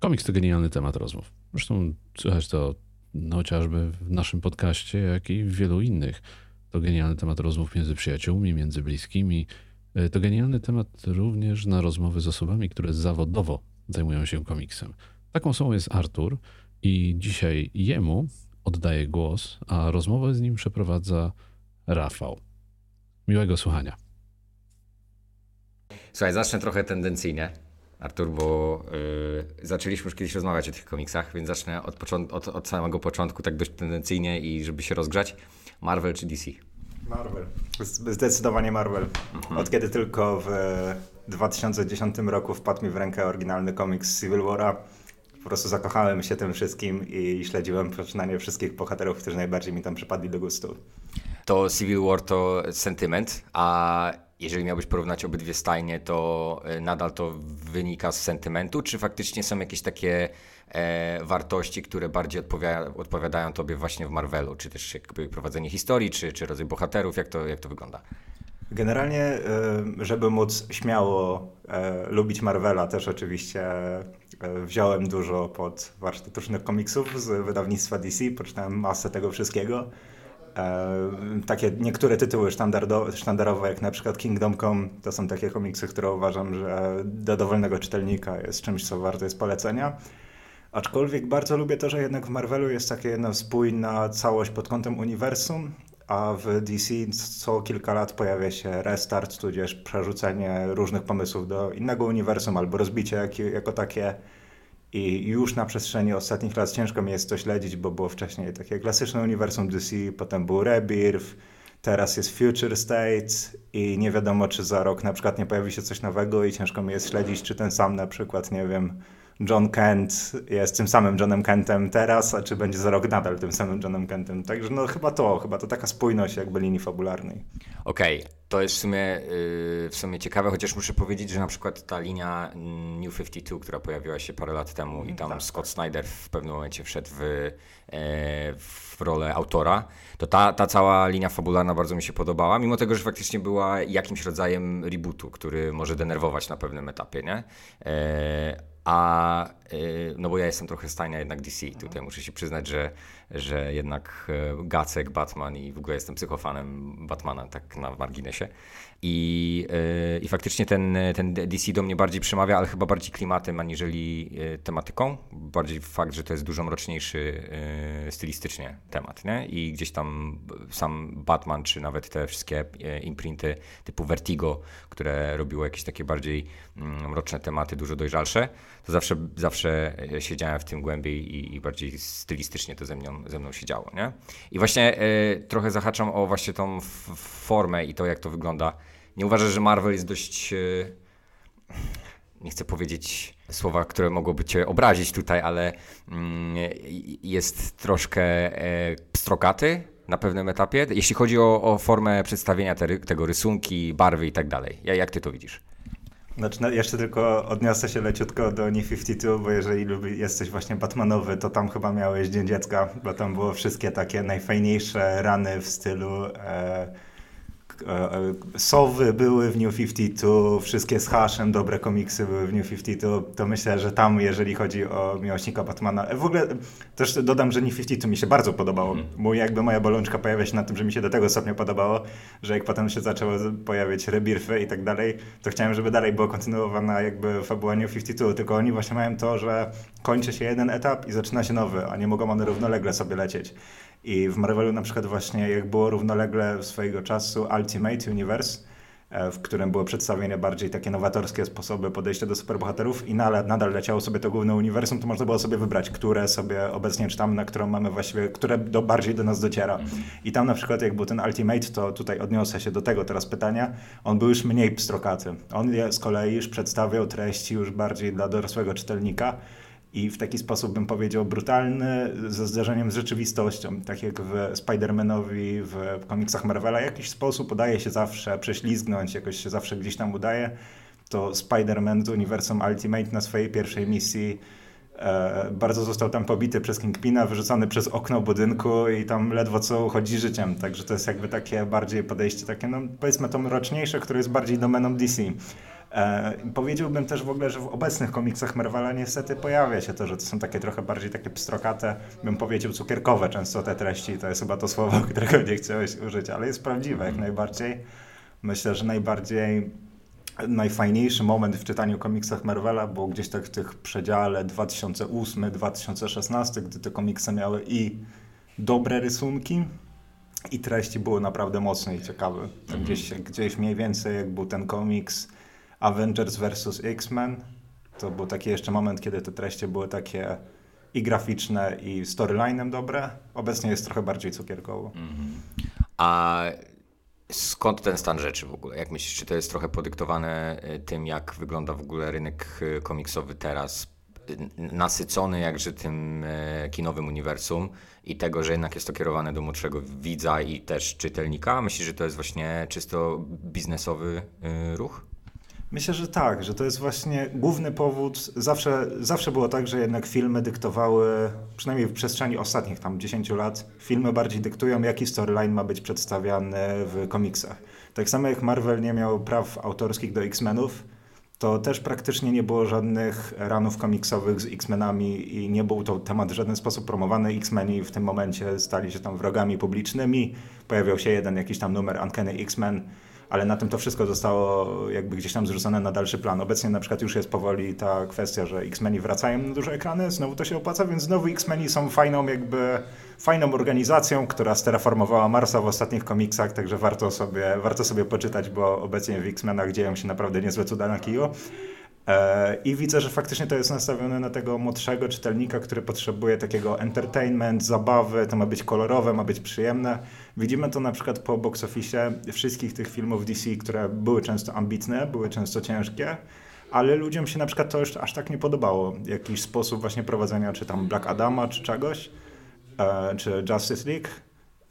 Komiks to genialny temat rozmów. Zresztą słychać to no, chociażby w naszym podcaście, jak i w wielu innych. To genialny temat rozmów między przyjaciółmi, między bliskimi. E, to genialny temat również na rozmowy z osobami, które zawodowo zajmują się komiksem. Taką osobą jest Artur i dzisiaj jemu oddaję głos, a rozmowę z nim przeprowadza Rafał. Miłego słuchania. Słuchaj, zacznę trochę tendencyjnie. Artur, bo yy, zaczęliśmy już kiedyś rozmawiać o tych komiksach, więc zacznę od, od, od, samego początku, tak dość tendencyjnie i żeby się rozgrzać. Marvel czy DC? Marvel. Zdecydowanie Marvel. Mhm. Od kiedy tylko w 2010 roku wpadł mi w rękę oryginalny komiks Civil War'a, po prostu zakochałem się tym wszystkim i śledziłem poczynanie wszystkich bohaterów, którzy najbardziej mi tam przypadli do gustu. To Civil War to sentyment, a jeżeli miałbyś porównać obydwie stajnie, to e, nadal to wynika z sentymentu, czy faktycznie są jakieś takie e, wartości, które bardziej odpowiada, odpowiadają tobie właśnie w Marvelu, czy też jakby prowadzenie historii, czy, czy rodzaj bohaterów, jak to, jak to wygląda? Generalnie, e, żeby móc śmiało e, lubić Marvela, też oczywiście wziąłem dużo pod warsztat różnych komiksów z wydawnictwa DC, poczytałem masę tego wszystkiego. E, takie niektóre tytuły sztandarowe, jak na przykład Kingdom Come, to są takie komiksy, które uważam, że dla dowolnego czytelnika jest czymś, co warto jest polecenia. Aczkolwiek bardzo lubię to, że jednak w Marvelu jest taka jedna spójna całość pod kątem uniwersum, a w DC co kilka lat pojawia się restart, tudzież przerzucenie różnych pomysłów do innego uniwersum albo rozbicie jak, jako takie. I już na przestrzeni ostatnich lat ciężko mi jest to śledzić, bo było wcześniej takie klasyczne uniwersum DC, potem był Rebirth, teraz jest Future State i nie wiadomo, czy za rok na przykład nie pojawi się coś nowego i ciężko mi jest śledzić, czy ten sam na przykład, nie wiem, John Kent jest tym samym Johnem Kentem teraz, a czy będzie za rok nadal tym samym Johnem Kentem. Także no chyba to, chyba to taka spójność jakby linii fabularnej. Okej, okay. to jest w sumie, yy, w sumie ciekawe, chociaż muszę powiedzieć, że na przykład ta linia New 52, która pojawiła się parę lat temu i tam tak, Scott. Snyder w pewnym momencie wszedł w, yy, w rolę autora, to ta, ta cała linia fabularna bardzo mi się podobała, mimo tego, że faktycznie była jakimś rodzajem rebootu, który może denerwować na pewnym etapie, nie? Yy, a jestem trochę stajnia jednak DC. Tutaj muszę się przyznać, że, że jednak e, Gacek, Batman i w ogóle jestem psychofanem Batmana, tak na marginesie. I, yy, I faktycznie ten, ten DC do mnie bardziej przemawia, ale chyba bardziej klimatem aniżeli yy, tematyką. Bardziej fakt, że to jest dużo mroczniejszy stylistycznie temat. Nie? I gdzieś tam sam Batman, czy nawet te wszystkie imprinty typu Vertigo, które robiło jakieś takie bardziej mm, mroczne tematy, dużo dojrzalsze, to zawsze, zawsze siedziałem w tym głębiej i, i bardziej stylistycznie to ze mną, ze mną się działo. Nie? I właśnie trochę zahaczam o właśnie tą formę i to, jak to wygląda nie uważasz, że Marvel jest dość. E, nie chcę powiedzieć słowa, które mogłoby cię obrazić tutaj, ale mm, jest troszkę e, pstrokaty na pewnym etapie, jeśli chodzi o, o formę przedstawienia te, tego rysunki, barwy i tak dalej. Jak ty to widzisz? Znaczy, jeszcze tylko odniosę się leciutko do New 52, bo jeżeli lubi, jesteś właśnie Batmanowy, to tam chyba miałeś Dzień Dziecka, bo tam było wszystkie takie najfajniejsze rany w stylu... E, Sowy były w New 52, wszystkie z Haszem, dobre komiksy były w New 52, to myślę, że tam, jeżeli chodzi o miłośnika Batmana, e, w ogóle też dodam, że New 52 mi się bardzo podobało. Mm. Mój, jakby moja bolączka pojawia się na tym, że mi się do tego stopnia podobało, że jak potem się zaczęło pojawiać rebirfy i tak dalej, to chciałem, żeby dalej była kontynuowana jakby fabuła New 52, tylko oni właśnie mają to, że kończy się jeden etap i zaczyna się nowy, a nie mogą one równolegle sobie lecieć. I w Marvelu na przykład właśnie jak było równolegle swojego czasu Ultimate Universe, e, w którym było przedstawienie bardziej takie nowatorskie sposoby podejścia do superbohaterów i nadal, nadal leciało sobie to główne uniwersum, to można było sobie wybrać, które sobie obecnie czytamy, na którą mamy właściwie, które do, bardziej do nas dociera. Mhm. I tam na przykład jak był ten Ultimate, to tutaj odniosę się do tego teraz pytania, on był już mniej pstrokaty. On z kolei już przedstawiał treści już bardziej dla dorosłego czytelnika, i w taki sposób bym powiedział brutalny, ze zderzeniem z rzeczywistością, tak jak w Spider-Manowi w komiksach Marvela, jakiś sposób udaje się zawsze prześlizgnąć, jakoś się zawsze gdzieś tam udaje, to Spider-Man z uniwersum Ultimate na swojej pierwszej misji e, bardzo został tam pobity przez Kingpina, wyrzucony przez okno budynku i tam ledwo co uchodzi życiem, także to jest jakby takie bardziej podejście takie, no powiedzmy to mroczniejsze, które jest bardziej domeną DC. E, powiedziałbym też w ogóle, że w obecnych komiksach Marvela niestety pojawia się to, że to są takie trochę bardziej takie pstrokate, bym powiedział cukierkowe często te treści, to jest chyba to słowo, którego nie chciałeś użyć, ale jest prawdziwe jak najbardziej. Myślę, że najbardziej najfajniejszy moment w czytaniu komiksach Marvela było gdzieś tak w tych przedziale 2008-2016, gdy te komiksy miały i dobre rysunki, i treści były naprawdę mocne i ciekawe. Mhm. Gdzieś, gdzieś mniej więcej jak był ten komiks Avengers vs. X-Men, to był taki jeszcze moment, kiedy te treści były takie i graficzne, i storyline'em dobre. Obecnie jest trochę bardziej cukierkowo. A skąd ten stan rzeczy w ogóle? Jak myślisz, czy to jest trochę podyktowane e, tym, jak wygląda w ogóle rynek e, komiksowy teraz, nasycony jakże tym e, kinowym uniwersum i tego, że jednak jest to kierowane do młodszego widza i też czytelnika? Myślisz, że to jest właśnie czysto biznesowy ruch? Myślę, że tak, że to jest właśnie główny powód. Zawsze, zawsze było tak, że jednak filmy dyktowały, przynajmniej w przestrzeni ostatnich tam 10 lat, filmy bardziej dyktują, jaki storyline ma być przedstawiany w komiksach. Tak samo jak Marvel nie miał praw autorskich do X-Menów, to też praktycznie nie było żadnych ranów komiksowych z X-Menami i nie był to temat w żaden sposób promowany. X-Meni w tym momencie stali się tam wrogami publicznymi. Pojawiał się jeden jakiś tam numer Uncanny X-Men ale na tym to wszystko zostało jakby gdzieś tam zrzucone na dalszy plan. Obecnie na przykład już jest powoli ta kwestia, że X-Meni wracają na duże ekrany, znowu to się opłaca, więc znowu X-Meni są fajną jakby fajną organizacją, która sterraformowała Marsa w ostatnich komiksach, także warto sobie, warto sobie poczytać, bo obecnie w X-Menach dzieją się naprawdę niezłe cuda na kiju. E, I widzę, że faktycznie to jest nastawione na tego młodszego czytelnika, który potrzebuje takiego entertainment, zabawy, to ma być kolorowe, ma być przyjemne. Widzimy to na przykład po box office wszystkich tych filmów DC, które były często ambitne, były często ciężkie, ale ludziom się na przykład to już aż tak nie podobało. Jakiś sposób właśnie prowadzenia, czy tam Black Adama, czy czegoś, e, czy Justice League.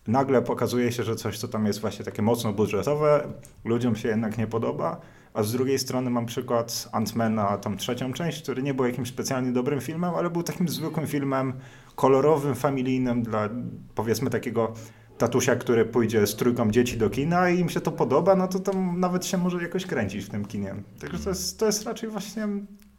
Nagle pokazuje się, że coś, co tam jest właśnie takie mocno budżetowe, ludziom się jednak nie podoba a z drugiej strony mam przykład Antmana, tam trzecią część, który nie był jakimś specjalnie dobrym filmem, ale był takim zwykłym filmem kolorowym, familijnym dla powiedzmy takiego tatusia, który pójdzie z trójką dzieci do kina i im się to podoba, no to tam nawet się może jakoś kręcić w tym kinie. Także to jest, to jest raczej właśnie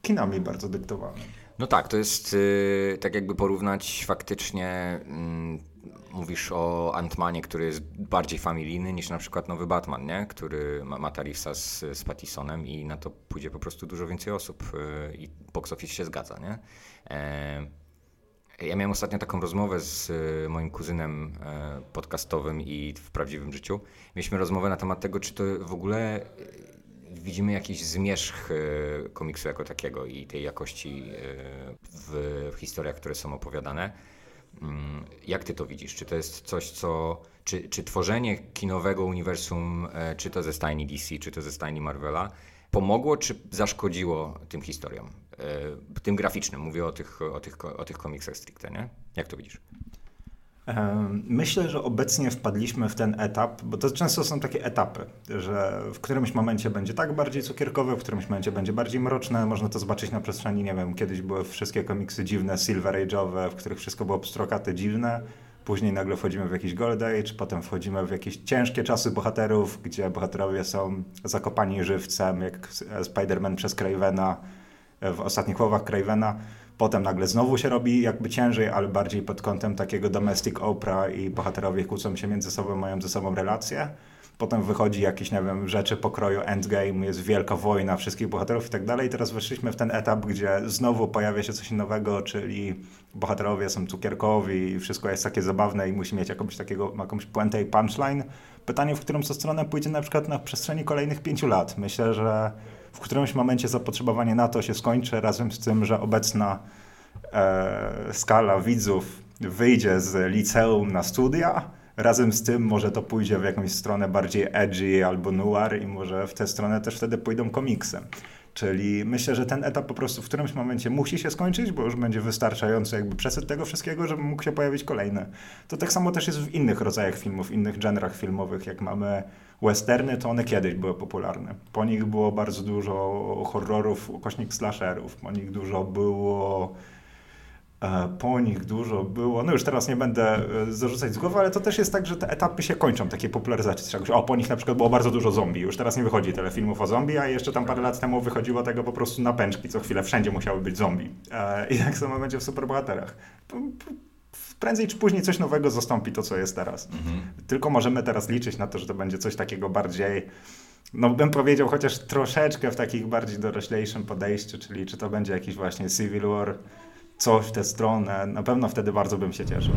kinami bardzo dyktowane. No tak, to jest yy, tak jakby porównać faktycznie yy, mówisz o Antmanie, który jest bardziej familijny niż na przykład nowy Batman, nie? który ma, ma Tarifsa z, z Pattisonem i na to pójdzie po prostu dużo więcej osób yy, i box office się zgadza. Nie? E, ja miałem ostatnio taką rozmowę z y, moim kuzynem e, podcastowym i w prawdziwym życiu. Mieliśmy rozmowę na temat tego, czy to w ogóle y, widzimy jakiś zmierzch komiksu jako takiego i tej jakości w historiach, które są opowiadane. Mm, jak ty to widzisz? Czy to jest coś, co. Czy, czy tworzenie kinowego uniwersum, e, czy to ze stajni DC, czy to ze stajni Marvela, pomogło, czy zaszkodziło tym historiom? E, tym graficznym, mówię o tych, o tych, o tych komiksach stricte, nie? Jak to widzisz? Myślę, że obecnie wpadliśmy w ten etap, bo to często są takie etapy, że w którymś momencie będzie tak bardziej cukierkowe, w którymś momencie będzie bardziej mroczne. Można to zobaczyć na przestrzeni, nie wiem, kiedyś były wszystkie komiksy dziwne, Silver Age'owe, w których wszystko było pstrokate, dziwne. Później nagle wchodzimy w jakiś Gold Age, potem wchodzimy w jakieś ciężkie czasy bohaterów, gdzie bohaterowie są zakopani żywcem, jak Spider-Man przez Cravena, w ostatnich łowach Cravena. Potem nagle znowu się robi jakby ciężej, ale bardziej pod kątem takiego domestic opera i bohaterowie kłócą się między sobą, mają ze sobą relacje. Potem wychodzi jakieś, nie wiem, rzeczy pokroju endgame, jest wielka wojna wszystkich bohaterów i tak dalej. Teraz weszliśmy w ten etap, gdzie znowu pojawia się coś nowego, czyli bohaterowie są cukierkowi i wszystko jest takie zabawne i musi mieć jakąś, takiego, jakąś puentę i punchline. Pytanie, w którą stronę pójdzie na przykład na przestrzeni kolejnych pięciu lat. Myślę, że w którymś momencie zapotrzebowanie na to się skończy, razem z tym, że obecna e, skala widzów wyjdzie z liceum na studia. Razem z tym może to pójdzie w jakąś stronę bardziej edgy albo noir i może w tę stronę też wtedy pójdą komiksy. Czyli myślę, że ten etap po prostu w którymś momencie musi się skończyć, bo już będzie wystarczający jakby przesyt tego wszystkiego, żeby mógł się pojawić kolejny. To tak samo też jest w innych rodzajach filmów, w innych genrach filmowych, jak mamy westerny, to one kiedyś były popularne. Po nich było bardzo dużo horrorów, ukośnik slasherów, po nich dużo było po nich dużo było. No już teraz nie będę e, zarzucać z głowy, ale to też jest tak, że te etapy się kończą, takie popularyzacji. O, po nich na przykład było bardzo dużo zombie. Już teraz nie wychodzi tyle filmów o zombie, a jeszcze tam parę lat temu wychodziło tego po prostu na pęczki. Co chwilę wszędzie musiały być zombie. E, I tak samo będzie w superbohaterach. Prędzej czy później coś nowego zastąpi to, co jest teraz. Mhm. Tylko możemy teraz liczyć na to, że to będzie coś takiego bardziej no bym powiedział chociaż troszeczkę w takich bardziej doroślejszym podejściu, czyli czy to będzie jakiś właśnie Civil War, coś w tę stronę, na pewno wtedy bardzo bym się cieszył.